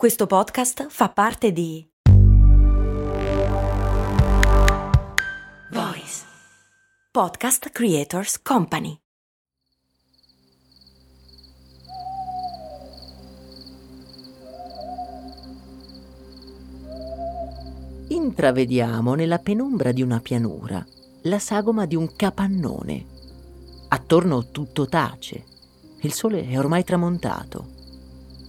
Questo podcast fa parte di Voice Podcast Creators Company. Intravediamo nella penombra di una pianura la sagoma di un capannone. Attorno tutto tace. Il sole è ormai tramontato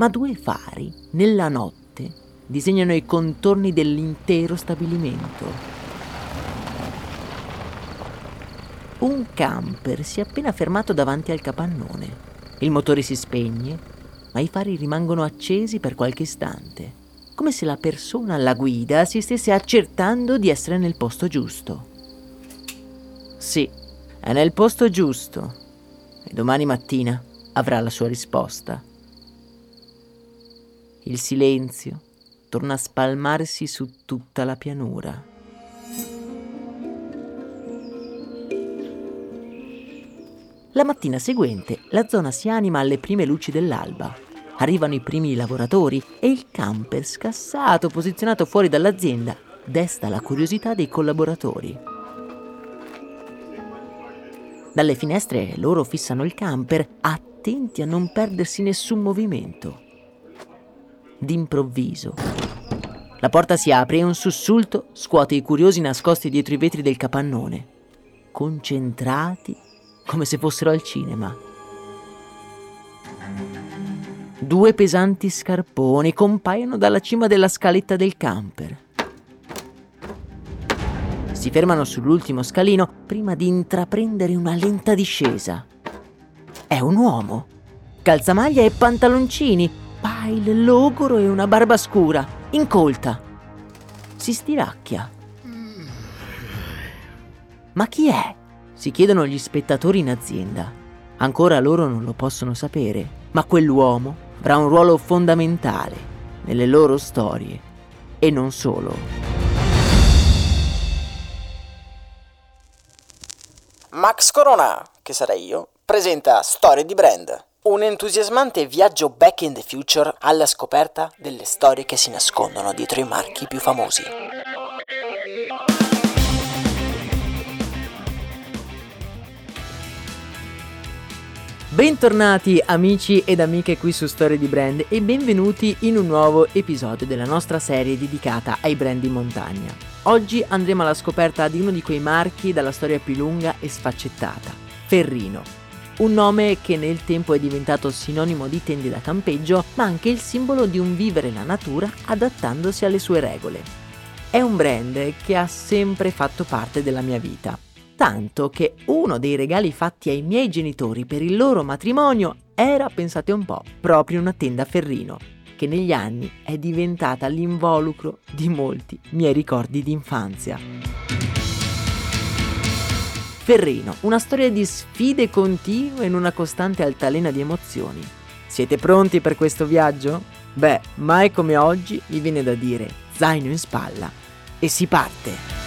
ma due fari, nella notte, disegnano i contorni dell'intero stabilimento. Un camper si è appena fermato davanti al capannone. Il motore si spegne, ma i fari rimangono accesi per qualche istante, come se la persona alla guida si stesse accertando di essere nel posto giusto. Sì, è nel posto giusto e domani mattina avrà la sua risposta. Il silenzio torna a spalmarsi su tutta la pianura. La mattina seguente la zona si anima alle prime luci dell'alba. Arrivano i primi lavoratori e il camper scassato posizionato fuori dall'azienda desta la curiosità dei collaboratori. Dalle finestre loro fissano il camper, attenti a non perdersi nessun movimento d'improvviso. La porta si apre e un sussulto scuote i curiosi nascosti dietro i vetri del capannone, concentrati come se fossero al cinema. Due pesanti scarponi compaiono dalla cima della scaletta del camper. Si fermano sull'ultimo scalino prima di intraprendere una lenta discesa. È un uomo. Calzamaglia e pantaloncini, pile logoro e una barba scura, incolta. Si stiracchia. Ma chi è? Si chiedono gli spettatori in azienda. Ancora loro non lo possono sapere, ma quell'uomo avrà un ruolo fondamentale nelle loro storie. E non solo. Max Corona, che sarei io, presenta Storie di Brand. Un entusiasmante viaggio back in the future alla scoperta delle storie che si nascondono dietro i marchi più famosi. Bentornati amici ed amiche qui su Storie di Brand e benvenuti in un nuovo episodio della nostra serie dedicata ai brand in montagna. Oggi andremo alla scoperta di uno di quei marchi dalla storia più lunga e sfaccettata, Ferrino un nome che nel tempo è diventato sinonimo di tende da campeggio, ma anche il simbolo di un vivere la natura adattandosi alle sue regole. È un brand che ha sempre fatto parte della mia vita, tanto che uno dei regali fatti ai miei genitori per il loro matrimonio era, pensate un po', proprio una tenda Ferrino, che negli anni è diventata l'involucro di molti miei ricordi di infanzia. Ferrino, una storia di sfide continue in una costante altalena di emozioni. Siete pronti per questo viaggio? Beh, mai come oggi vi viene da dire zaino in spalla e si parte!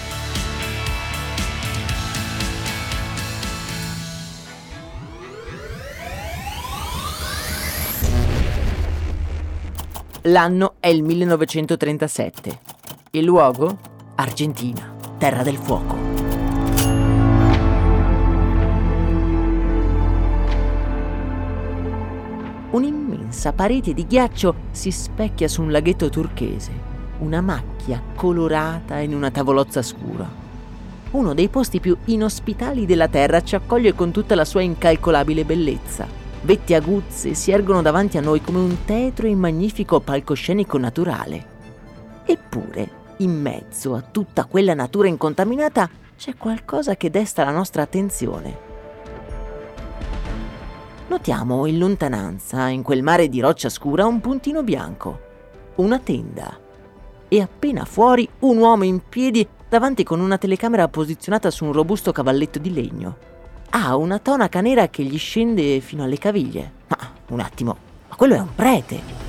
L'anno è il 1937. Il luogo? Argentina, terra del fuoco. Un'immensa parete di ghiaccio si specchia su un laghetto turchese, una macchia colorata in una tavolozza scura. Uno dei posti più inospitali della Terra ci accoglie con tutta la sua incalcolabile bellezza. Vette aguzze si ergono davanti a noi come un tetro e magnifico palcoscenico naturale. Eppure, in mezzo a tutta quella natura incontaminata, c'è qualcosa che desta la nostra attenzione notiamo in lontananza, in quel mare di roccia scura, un puntino bianco, una tenda. E appena fuori un uomo in piedi davanti con una telecamera posizionata su un robusto cavalletto di legno. Ha una tonaca nera che gli scende fino alle caviglie. Ma un attimo, ma quello è un prete.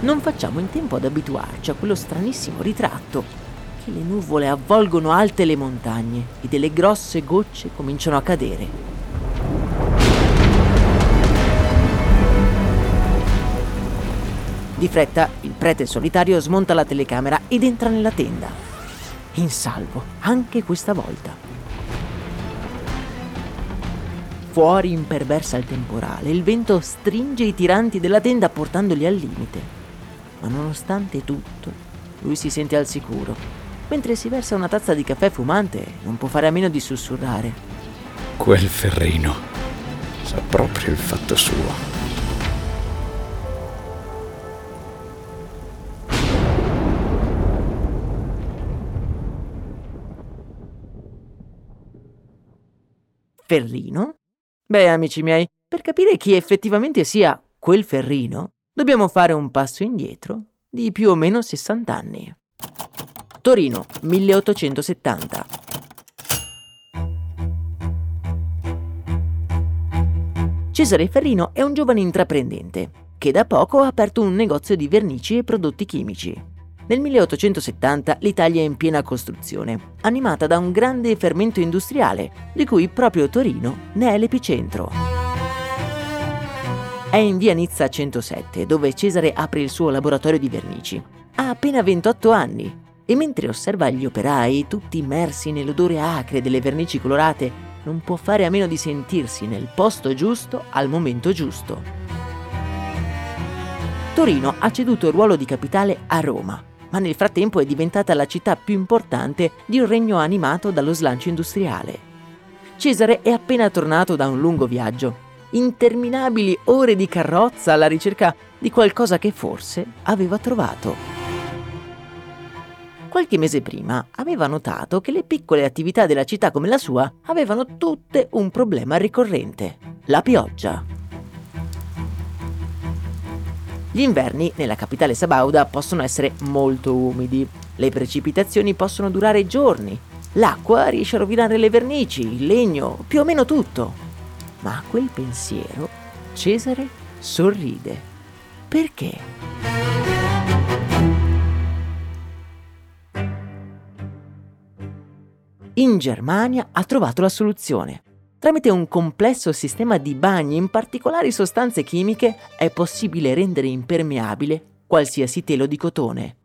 Non facciamo in tempo ad abituarci a quello stranissimo ritratto che le nuvole avvolgono alte le montagne e delle grosse gocce cominciano a cadere. Di fretta, il prete solitario smonta la telecamera ed entra nella tenda. In salvo, anche questa volta. Fuori imperversa il temporale, il vento stringe i tiranti della tenda portandoli al limite. Ma nonostante tutto, lui si sente al sicuro. Mentre si versa una tazza di caffè fumante, non può fare a meno di sussurrare. Quel ferrino sa proprio il fatto suo. Ferrino? Beh, amici miei, per capire chi effettivamente sia quel Ferrino, dobbiamo fare un passo indietro di più o meno 60 anni. Torino, 1870. Cesare Ferrino è un giovane intraprendente che da poco ha aperto un negozio di vernici e prodotti chimici. Nel 1870 l'Italia è in piena costruzione, animata da un grande fermento industriale, di cui proprio Torino ne è l'epicentro. È in via Nizza 107, dove Cesare apre il suo laboratorio di vernici. Ha appena 28 anni e mentre osserva gli operai, tutti immersi nell'odore acre delle vernici colorate, non può fare a meno di sentirsi nel posto giusto al momento giusto. Torino ha ceduto il ruolo di capitale a Roma, ma nel frattempo è diventata la città più importante di un regno animato dallo slancio industriale. Cesare è appena tornato da un lungo viaggio, interminabili ore di carrozza alla ricerca di qualcosa che forse aveva trovato. Qualche mese prima aveva notato che le piccole attività della città come la sua avevano tutte un problema ricorrente, la pioggia. Gli inverni nella capitale sabauda possono essere molto umidi, le precipitazioni possono durare giorni, l'acqua riesce a rovinare le vernici, il legno, più o meno tutto. Ma a quel pensiero Cesare sorride. Perché? In Germania ha trovato la soluzione. Tramite un complesso sistema di bagni in particolari sostanze chimiche è possibile rendere impermeabile qualsiasi telo di cotone.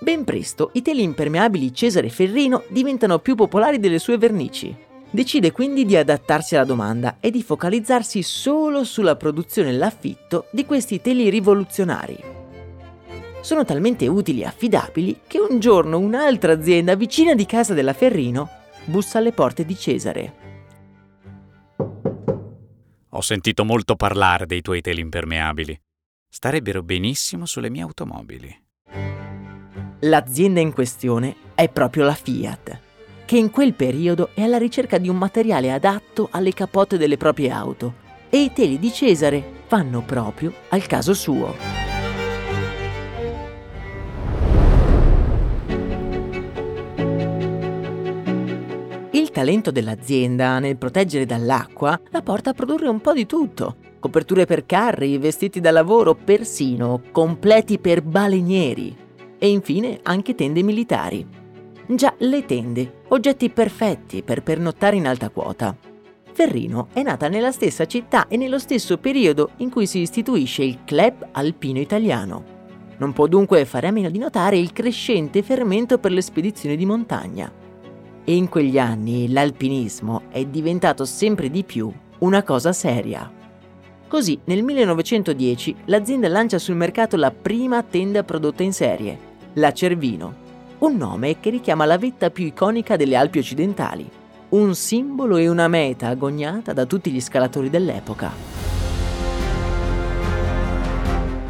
Ben presto i teli impermeabili Cesare Ferrino diventano più popolari delle sue vernici. Decide quindi di adattarsi alla domanda e di focalizzarsi solo sulla produzione e l'affitto di questi teli rivoluzionari. Sono talmente utili e affidabili che un giorno un'altra azienda vicina di casa della Ferrino bussa alle porte di Cesare. Ho sentito molto parlare dei tuoi teli impermeabili. Starebbero benissimo sulle mie automobili. L'azienda in questione è proprio la Fiat, che in quel periodo è alla ricerca di un materiale adatto alle capote delle proprie auto e i teli di Cesare fanno proprio al caso suo. Talento dell'azienda nel proteggere dall'acqua la porta a produrre un po' di tutto. Coperture per carri, vestiti da lavoro, persino completi per balenieri. E infine anche tende militari. Già, le tende, oggetti perfetti per pernottare in alta quota. Ferrino è nata nella stessa città e nello stesso periodo in cui si istituisce il Club Alpino Italiano. Non può dunque fare a meno di notare il crescente fermento per le spedizioni di montagna e in quegli anni l'alpinismo è diventato sempre di più una cosa seria. Così nel 1910 l'azienda lancia sul mercato la prima tenda prodotta in serie, la Cervino, un nome che richiama la vetta più iconica delle Alpi occidentali, un simbolo e una meta agognata da tutti gli scalatori dell'epoca.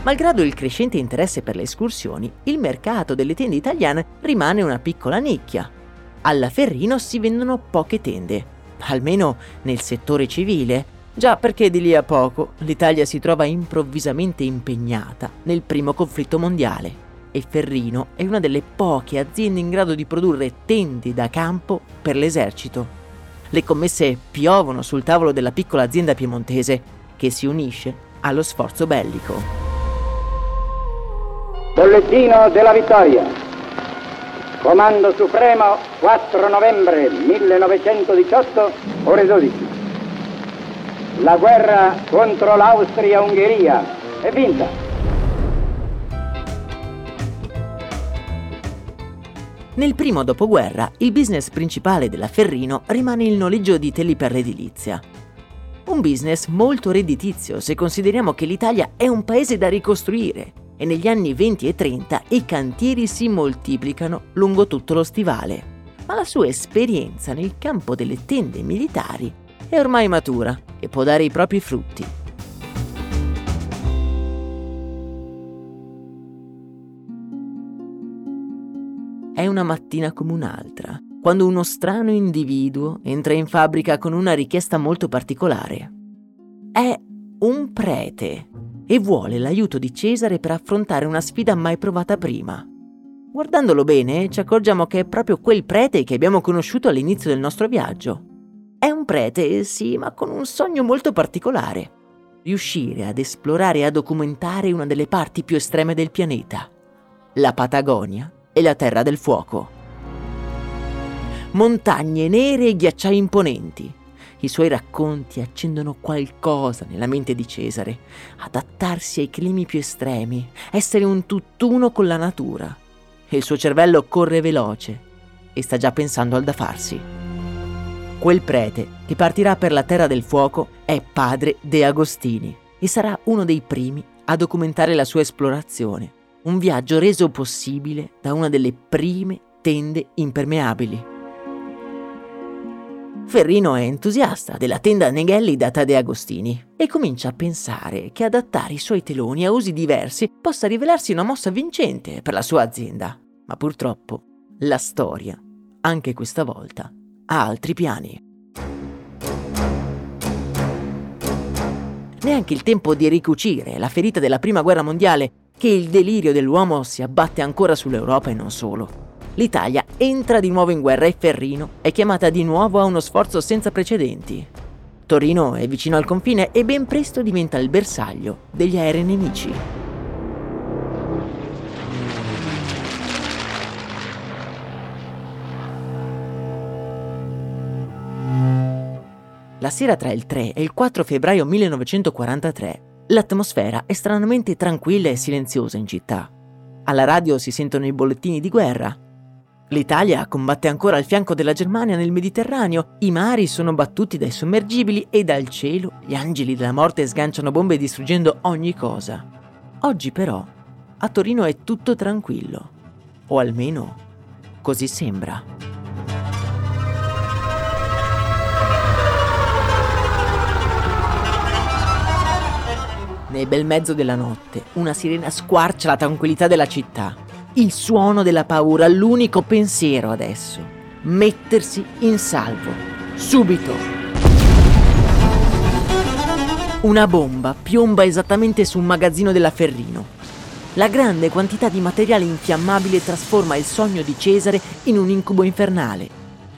Malgrado il crescente interesse per le escursioni, il mercato delle tende italiane rimane una piccola nicchia, alla Ferrino si vendono poche tende, almeno nel settore civile, già perché di lì a poco l'Italia si trova improvvisamente impegnata nel primo conflitto mondiale e Ferrino è una delle poche aziende in grado di produrre tende da campo per l'esercito. Le commesse piovono sul tavolo della piccola azienda piemontese che si unisce allo sforzo bellico. Bollettino della vittoria. Comando Supremo, 4 novembre 1918, ore 12. La guerra contro l'Austria-Ungheria è vinta. Nel primo dopoguerra il business principale della Ferrino rimane il noleggio di teli per l'edilizia. Un business molto redditizio se consideriamo che l'Italia è un paese da ricostruire e negli anni 20 e 30 i cantieri si moltiplicano lungo tutto lo stivale. Ma la sua esperienza nel campo delle tende militari è ormai matura e può dare i propri frutti. È una mattina come un'altra, quando uno strano individuo entra in fabbrica con una richiesta molto particolare. È un prete e vuole l'aiuto di Cesare per affrontare una sfida mai provata prima. Guardandolo bene, ci accorgiamo che è proprio quel prete che abbiamo conosciuto all'inizio del nostro viaggio. È un prete, sì, ma con un sogno molto particolare. Riuscire ad esplorare e a documentare una delle parti più estreme del pianeta, la Patagonia e la Terra del Fuoco. Montagne nere e ghiacciai imponenti. I suoi racconti accendono qualcosa nella mente di Cesare, adattarsi ai climi più estremi, essere un tutt'uno con la natura. Il suo cervello corre veloce e sta già pensando al da farsi. Quel prete che partirà per la Terra del Fuoco è padre De Agostini e sarà uno dei primi a documentare la sua esplorazione un viaggio reso possibile da una delle prime tende impermeabili. Ferrino è entusiasta della tenda Neghelli data De Agostini e comincia a pensare che adattare i suoi teloni a usi diversi possa rivelarsi una mossa vincente per la sua azienda. Ma purtroppo la storia, anche questa volta, ha altri piani. Neanche il tempo di ricucire la ferita della prima guerra mondiale che il delirio dell'uomo si abbatte ancora sull'Europa e non solo. L'Italia entra di nuovo in guerra e Ferrino è chiamata di nuovo a uno sforzo senza precedenti. Torino è vicino al confine e ben presto diventa il bersaglio degli aerei nemici. La sera tra il 3 e il 4 febbraio 1943 L'atmosfera è stranamente tranquilla e silenziosa in città. Alla radio si sentono i bollettini di guerra. L'Italia combatte ancora al fianco della Germania nel Mediterraneo, i mari sono battuti dai sommergibili e dal cielo gli angeli della morte sganciano bombe distruggendo ogni cosa. Oggi però a Torino è tutto tranquillo, o almeno così sembra. Nel bel mezzo della notte, una sirena squarcia la tranquillità della città. Il suono della paura, l'unico pensiero adesso. Mettersi in salvo. Subito. Una bomba piomba esattamente su un magazzino della Ferrino. La grande quantità di materiale infiammabile trasforma il sogno di Cesare in un incubo infernale.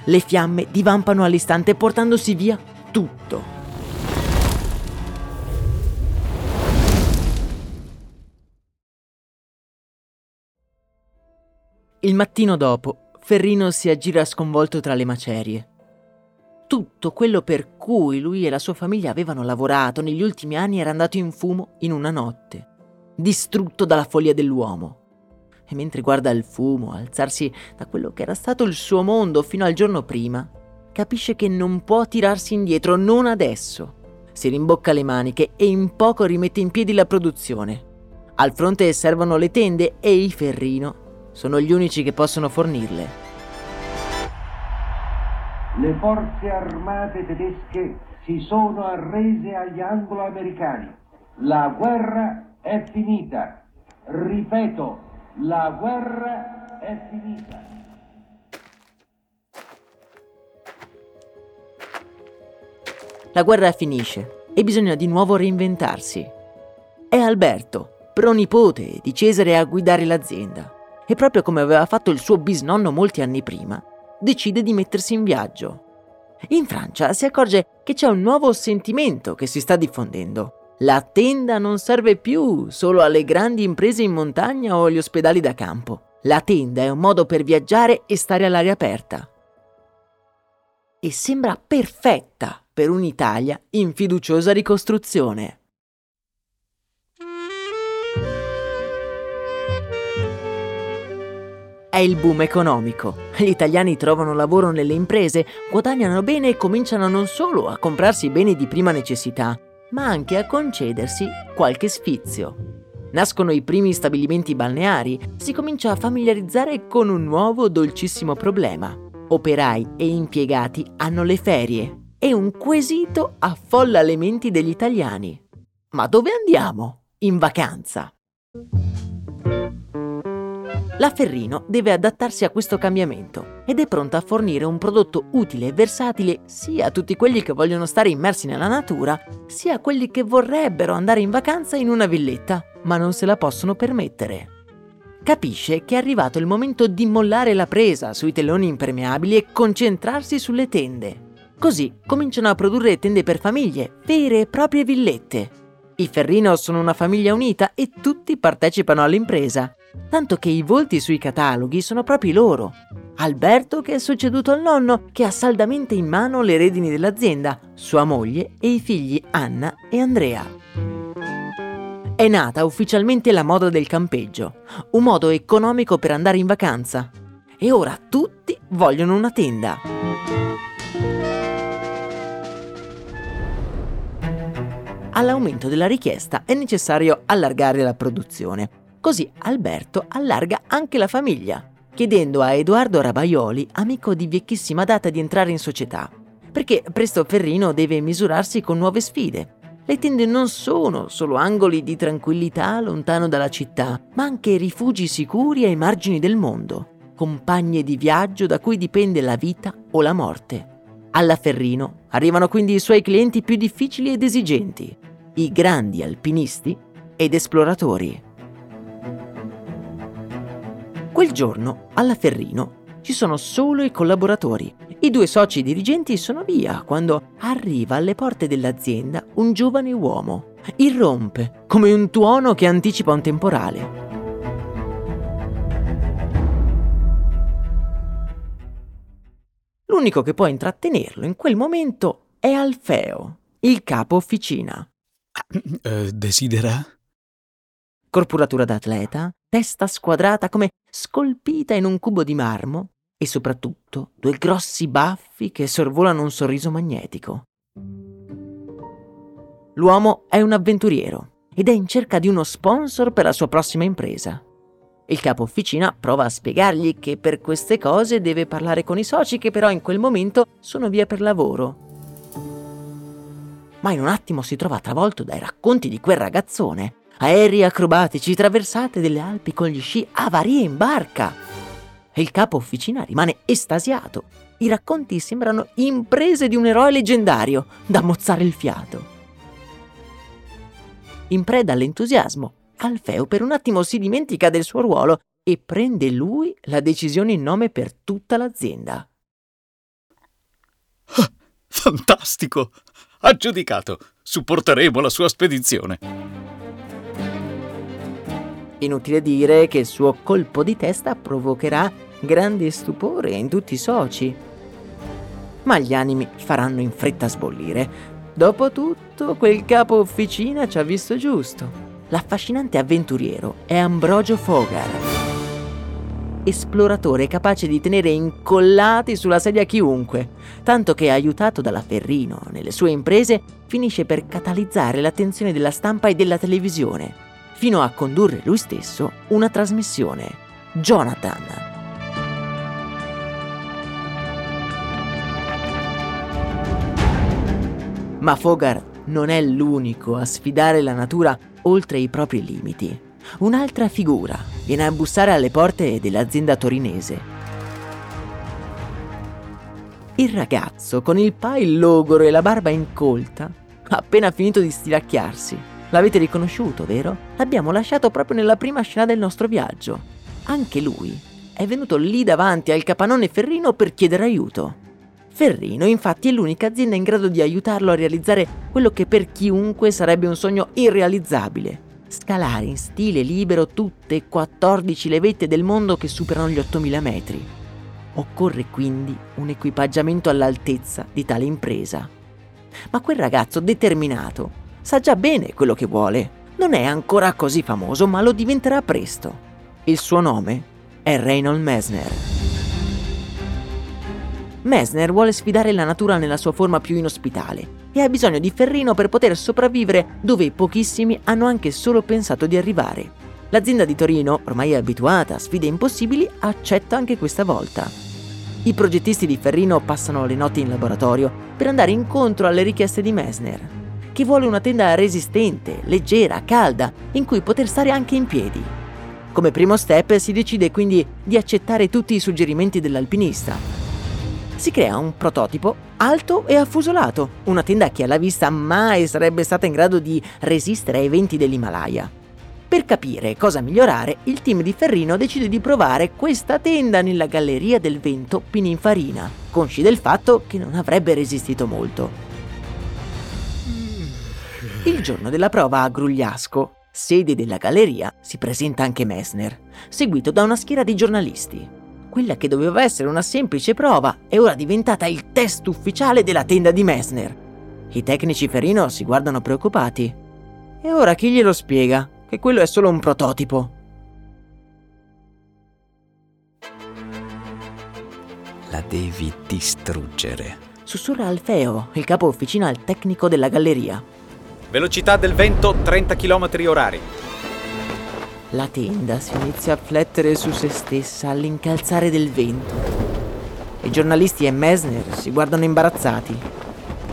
Le fiamme divampano all'istante portandosi via tutto. Il mattino dopo, Ferrino si aggira sconvolto tra le macerie. Tutto quello per cui lui e la sua famiglia avevano lavorato negli ultimi anni era andato in fumo in una notte, distrutto dalla follia dell'uomo. E mentre guarda il fumo alzarsi da quello che era stato il suo mondo fino al giorno prima, capisce che non può tirarsi indietro, non adesso. Si rimbocca le maniche e in poco rimette in piedi la produzione. Al fronte servono le tende e il Ferrino sono gli unici che possono fornirle. Le forze armate tedesche si sono arrese agli anglo-americani. La guerra è finita. Ripeto, la guerra è finita. La guerra finisce e bisogna di nuovo reinventarsi. È Alberto, pronipote di Cesare, a guidare l'azienda e proprio come aveva fatto il suo bisnonno molti anni prima, decide di mettersi in viaggio. In Francia si accorge che c'è un nuovo sentimento che si sta diffondendo. La tenda non serve più solo alle grandi imprese in montagna o agli ospedali da campo. La tenda è un modo per viaggiare e stare all'aria aperta. E sembra perfetta per un'Italia in fiduciosa ricostruzione. È il boom economico. Gli italiani trovano lavoro nelle imprese, guadagnano bene e cominciano non solo a comprarsi beni di prima necessità, ma anche a concedersi qualche sfizio. Nascono i primi stabilimenti balneari, si comincia a familiarizzare con un nuovo dolcissimo problema. Operai e impiegati hanno le ferie e un quesito affolla le menti degli italiani. Ma dove andiamo? In vacanza. La Ferrino deve adattarsi a questo cambiamento ed è pronta a fornire un prodotto utile e versatile sia a tutti quelli che vogliono stare immersi nella natura, sia a quelli che vorrebbero andare in vacanza in una villetta, ma non se la possono permettere. Capisce che è arrivato il momento di mollare la presa sui teloni impermeabili e concentrarsi sulle tende. Così cominciano a produrre tende per famiglie, vere e proprie villette. I Ferrino sono una famiglia unita e tutti partecipano all'impresa tanto che i volti sui cataloghi sono proprio loro. Alberto che è succeduto al nonno, che ha saldamente in mano le redini dell'azienda, sua moglie e i figli Anna e Andrea. È nata ufficialmente la moda del campeggio, un modo economico per andare in vacanza. E ora tutti vogliono una tenda. All'aumento della richiesta è necessario allargare la produzione Così Alberto allarga anche la famiglia, chiedendo a Edoardo Rabaioli, amico di vecchissima data, di entrare in società. Perché presto Ferrino deve misurarsi con nuove sfide. Le tende non sono solo angoli di tranquillità lontano dalla città, ma anche rifugi sicuri ai margini del mondo, compagne di viaggio da cui dipende la vita o la morte. Alla Ferrino arrivano quindi i suoi clienti più difficili ed esigenti, i grandi alpinisti ed esploratori. Quel giorno, alla Ferrino, ci sono solo i collaboratori. I due soci dirigenti sono via quando arriva alle porte dell'azienda un giovane uomo. Irrompe, come un tuono che anticipa un temporale. L'unico che può intrattenerlo in quel momento è Alfeo, il capo officina. Uh, desidera? Corporatura d'atleta, testa squadrata come scolpita in un cubo di marmo e soprattutto due grossi baffi che sorvolano un sorriso magnetico. L'uomo è un avventuriero ed è in cerca di uno sponsor per la sua prossima impresa. Il capo officina prova a spiegargli che per queste cose deve parlare con i soci che però in quel momento sono via per lavoro. Ma in un attimo si trova travolto dai racconti di quel ragazzone aerei acrobatici, traversate delle Alpi con gli sci, avarie in barca. E il capo officina rimane estasiato. I racconti sembrano imprese di un eroe leggendario, da mozzare il fiato. In preda all'entusiasmo, Alfeo per un attimo si dimentica del suo ruolo e prende lui la decisione in nome per tutta l'azienda. Ah, fantastico! Aggiudicato! Supporteremo la sua spedizione. Inutile dire che il suo colpo di testa provocherà grande stupore in tutti i soci. Ma gli animi faranno in fretta sbollire. Dopotutto, quel capo officina ci ha visto giusto. L'affascinante avventuriero è Ambrogio Fogar. Esploratore capace di tenere incollati sulla sedia chiunque, tanto che aiutato dalla Ferrino nelle sue imprese finisce per catalizzare l'attenzione della stampa e della televisione fino a condurre lui stesso una trasmissione, Jonathan. Ma Fogar non è l'unico a sfidare la natura oltre i propri limiti. Un'altra figura viene a bussare alle porte dell'azienda torinese. Il ragazzo con il pai logoro e la barba incolta ha appena finito di stiracchiarsi L'avete riconosciuto, vero? L'abbiamo lasciato proprio nella prima scena del nostro viaggio. Anche lui è venuto lì davanti al capannone Ferrino per chiedere aiuto. Ferrino infatti è l'unica azienda in grado di aiutarlo a realizzare quello che per chiunque sarebbe un sogno irrealizzabile. Scalare in stile libero tutte e 14 le vette del mondo che superano gli 8000 metri. Occorre quindi un equipaggiamento all'altezza di tale impresa. Ma quel ragazzo determinato sa già bene quello che vuole. Non è ancora così famoso, ma lo diventerà presto. Il suo nome è Reynold Messner. Messner vuole sfidare la natura nella sua forma più inospitale e ha bisogno di Ferrino per poter sopravvivere dove pochissimi hanno anche solo pensato di arrivare. L'azienda di Torino, ormai abituata a sfide impossibili, accetta anche questa volta. I progettisti di Ferrino passano le notti in laboratorio per andare incontro alle richieste di Messner, che vuole una tenda resistente, leggera, calda, in cui poter stare anche in piedi. Come primo step si decide quindi di accettare tutti i suggerimenti dell'alpinista si crea un prototipo alto e affusolato, una tenda che alla vista mai sarebbe stata in grado di resistere ai venti dell'Himalaya. Per capire cosa migliorare, il team di Ferrino decide di provare questa tenda nella galleria del vento Pininfarina, consci del fatto che non avrebbe resistito molto. Il giorno della prova a Grugliasco, sede della galleria, si presenta anche Messner, seguito da una schiera di giornalisti quella che doveva essere una semplice prova è ora diventata il test ufficiale della tenda di Messner. I tecnici Ferino si guardano preoccupati. E ora chi glielo spiega? Che quello è solo un prototipo. La devi distruggere. Sussurra Alfeo, il capo officinal tecnico della galleria. Velocità del vento 30 km orari. La tenda si inizia a flettere su se stessa all'incalzare del vento. I giornalisti e Messner si guardano imbarazzati.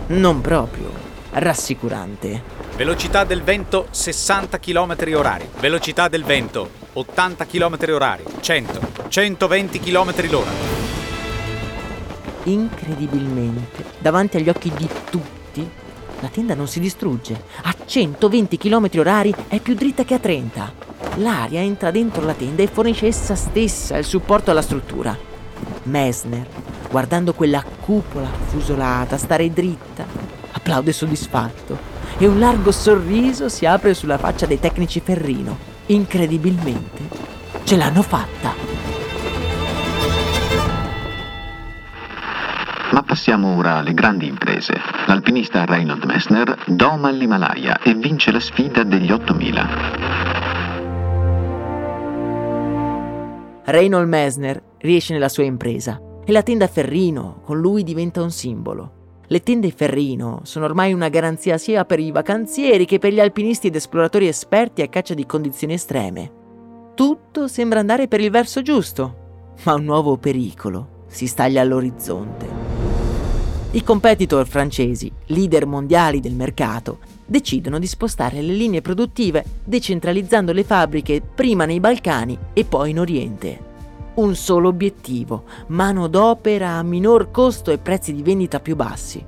Non proprio rassicurante. Velocità del vento 60 km orari. Velocità del vento 80 km orari. 100, 120 km l'ora. Incredibilmente, davanti agli occhi di tutti, la tenda non si distrugge. A 120 km orari è più dritta che a 30 l'aria entra dentro la tenda e fornisce essa stessa il supporto alla struttura. Messner, guardando quella cupola fusolata stare dritta, applaude soddisfatto e un largo sorriso si apre sulla faccia dei tecnici Ferrino. Incredibilmente, ce l'hanno fatta. Passiamo ora alle grandi imprese. L'alpinista Reinhold Messner doma l'Himalaya e vince la sfida degli 8000. Reynold Messner riesce nella sua impresa e la tenda Ferrino con lui diventa un simbolo. Le tende Ferrino sono ormai una garanzia sia per i vacanzieri che per gli alpinisti ed esploratori esperti a caccia di condizioni estreme. Tutto sembra andare per il verso giusto, ma un nuovo pericolo si staglia all'orizzonte. I competitor francesi, leader mondiali del mercato, decidono di spostare le linee produttive decentralizzando le fabbriche prima nei Balcani e poi in Oriente. Un solo obiettivo, mano d'opera a minor costo e prezzi di vendita più bassi.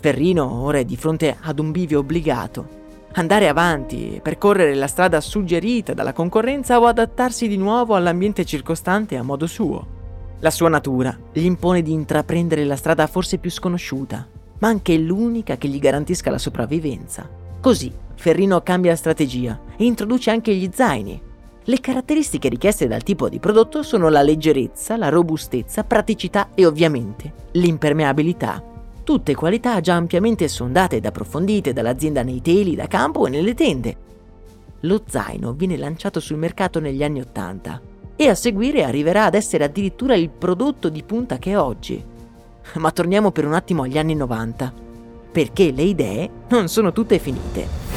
Ferrino ora è di fronte ad un bivio obbligato. Andare avanti, percorrere la strada suggerita dalla concorrenza o adattarsi di nuovo all'ambiente circostante a modo suo. La sua natura gli impone di intraprendere la strada forse più sconosciuta, ma anche l'unica che gli garantisca la sopravvivenza. Così Ferrino cambia strategia e introduce anche gli zaini. Le caratteristiche richieste dal tipo di prodotto sono la leggerezza, la robustezza, praticità e ovviamente l'impermeabilità. Tutte qualità già ampiamente sondate ed approfondite dall'azienda nei teli da campo e nelle tende. Lo zaino viene lanciato sul mercato negli anni Ottanta e a seguire arriverà ad essere addirittura il prodotto di punta che è oggi. Ma torniamo per un attimo agli anni 90, perché le idee non sono tutte finite.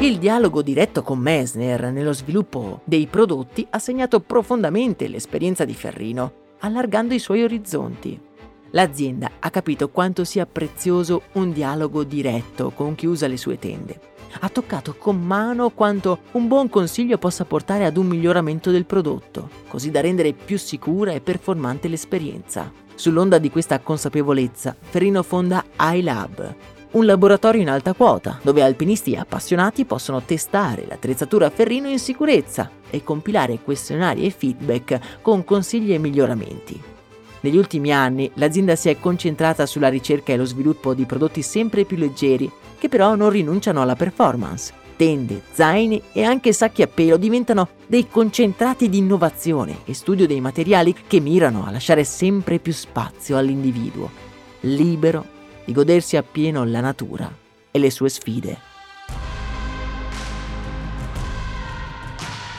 Il dialogo diretto con Messner nello sviluppo dei prodotti ha segnato profondamente l'esperienza di Ferrino, allargando i suoi orizzonti. L'azienda ha capito quanto sia prezioso un dialogo diretto con chi usa le sue tende ha toccato con mano quanto un buon consiglio possa portare ad un miglioramento del prodotto, così da rendere più sicura e performante l'esperienza. Sull'onda di questa consapevolezza, Ferrino fonda iLab, un laboratorio in alta quota, dove alpinisti appassionati possono testare l'attrezzatura Ferrino in sicurezza e compilare questionari e feedback con consigli e miglioramenti. Negli ultimi anni l'azienda si è concentrata sulla ricerca e lo sviluppo di prodotti sempre più leggeri che però non rinunciano alla performance. Tende, zaini e anche sacchi a pelo diventano dei concentrati di innovazione e studio dei materiali che mirano a lasciare sempre più spazio all'individuo, libero di godersi appieno la natura e le sue sfide.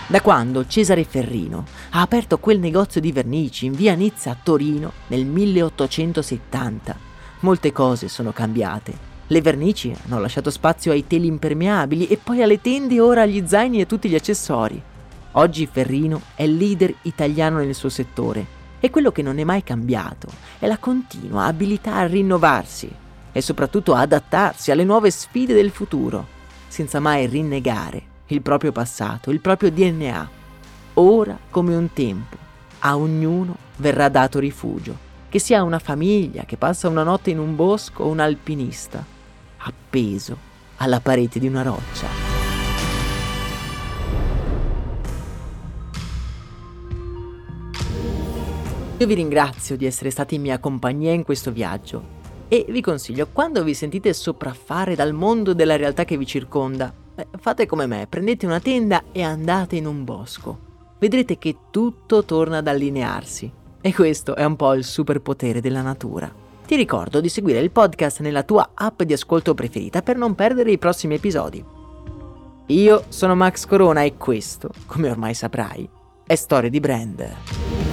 Da quando Cesare Ferrino ha aperto quel negozio di vernici in via Nizza a Torino nel 1870, molte cose sono cambiate. Le vernici hanno lasciato spazio ai teli impermeabili e poi alle tende ora agli zaini e a tutti gli accessori. Oggi Ferrino è leader italiano nel suo settore e quello che non è mai cambiato è la continua abilità a rinnovarsi e soprattutto a adattarsi alle nuove sfide del futuro, senza mai rinnegare il proprio passato, il proprio DNA. Ora come un tempo, a ognuno verrà dato rifugio, che sia una famiglia che passa una notte in un bosco o un alpinista, appeso alla parete di una roccia. Io vi ringrazio di essere stati in mia compagnia in questo viaggio e vi consiglio, quando vi sentite sopraffare dal mondo della realtà che vi circonda, eh, fate come me, prendete una tenda e andate in un bosco. Vedrete che tutto torna ad allinearsi. E questo è un po' il superpotere della natura. Ti ricordo di seguire il podcast nella tua app di ascolto preferita per non perdere i prossimi episodi. Io sono Max Corona e questo, come ormai saprai, è Storia di Brand.